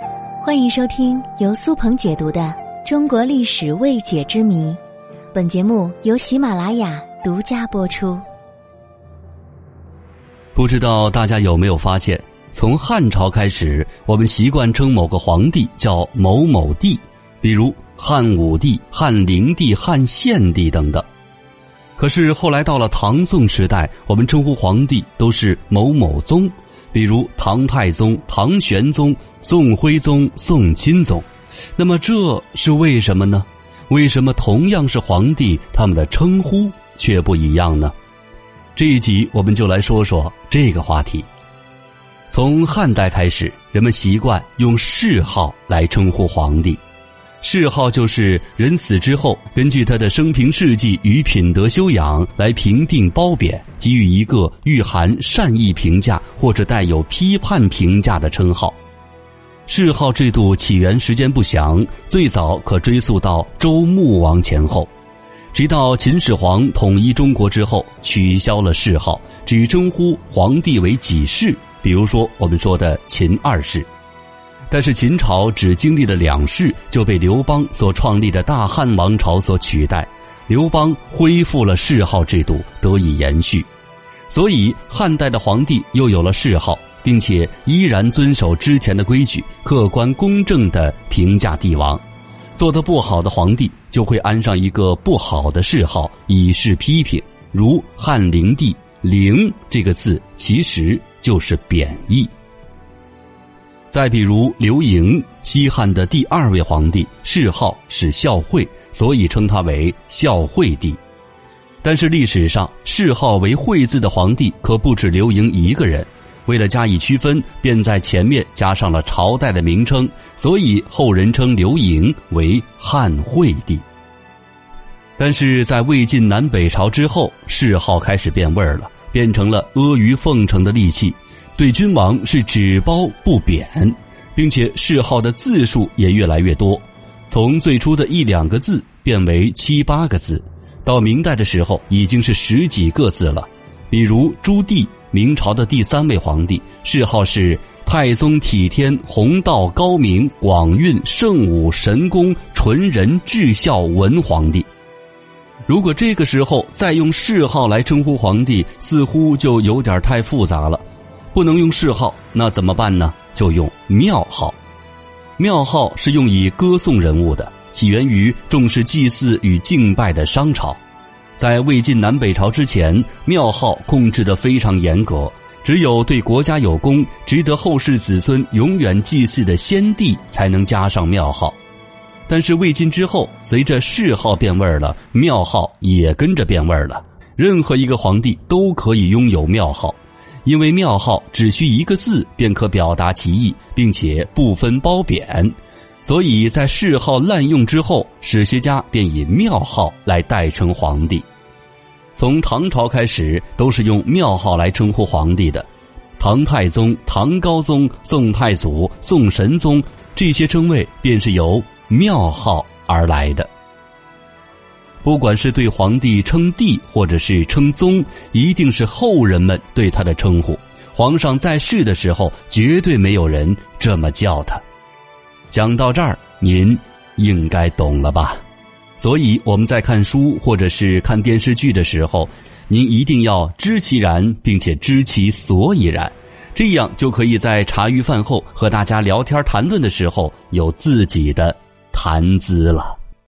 欢迎收听由苏鹏解读的《中国历史未解之谜》，本节目由喜马拉雅独家播出。不知道大家有没有发现，从汉朝开始，我们习惯称某个皇帝叫某某帝，比如汉武帝、汉灵帝、汉献帝等等。可是后来到了唐宋时代，我们称呼皇帝都是某某宗。比如唐太宗、唐玄宗、宋徽宗、宋钦宗，那么这是为什么呢？为什么同样是皇帝，他们的称呼却不一样呢？这一集我们就来说说这个话题。从汉代开始，人们习惯用谥号来称呼皇帝。谥号就是人死之后，根据他的生平事迹与品德修养来评定褒贬，给予一个蕴含善意评价或者带有批判评价的称号。谥号制度起源时间不详，最早可追溯到周穆王前后，直到秦始皇统一中国之后，取消了谥号，只称呼皇帝为己氏，比如说我们说的秦二世。但是秦朝只经历了两世，就被刘邦所创立的大汉王朝所取代。刘邦恢复了谥号制度，得以延续，所以汉代的皇帝又有了谥号，并且依然遵守之前的规矩，客观公正的评价帝王。做得不好的皇帝就会安上一个不好的谥号，以示批评。如汉灵帝，灵这个字其实就是贬义。再比如刘盈，西汉的第二位皇帝，谥号是孝惠，所以称他为孝惠帝。但是历史上谥号为“惠”字的皇帝可不止刘盈一个人。为了加以区分，便在前面加上了朝代的名称，所以后人称刘盈为汉惠帝。但是在魏晋南北朝之后，谥号开始变味儿了，变成了阿谀奉承的利器。对君王是只褒不贬，并且谥号的字数也越来越多，从最初的一两个字变为七八个字，到明代的时候已经是十几个字了。比如朱棣，明朝的第三位皇帝，谥号是太宗体天弘道高明广运圣武神功纯仁至孝文皇帝。如果这个时候再用谥号来称呼皇帝，似乎就有点太复杂了。不能用谥号，那怎么办呢？就用庙号。庙号是用以歌颂人物的，起源于重视祭祀与敬拜的商朝。在魏晋南北朝之前，庙号控制的非常严格，只有对国家有功、值得后世子孙永远祭祀的先帝才能加上庙号。但是魏晋之后，随着谥号变味儿了，庙号也跟着变味儿了。任何一个皇帝都可以拥有庙号。因为庙号只需一个字便可表达其意，并且不分褒贬，所以在谥号滥用之后，史学家便以庙号来代称皇帝。从唐朝开始，都是用庙号来称呼皇帝的。唐太宗、唐高宗、宋太祖、宋神宗这些称谓便是由庙号而来的。不管是对皇帝称帝，或者是称宗，一定是后人们对他的称呼。皇上在世的时候，绝对没有人这么叫他。讲到这儿，您应该懂了吧？所以我们在看书或者是看电视剧的时候，您一定要知其然，并且知其所以然，这样就可以在茶余饭后和大家聊天谈论的时候有自己的谈资了。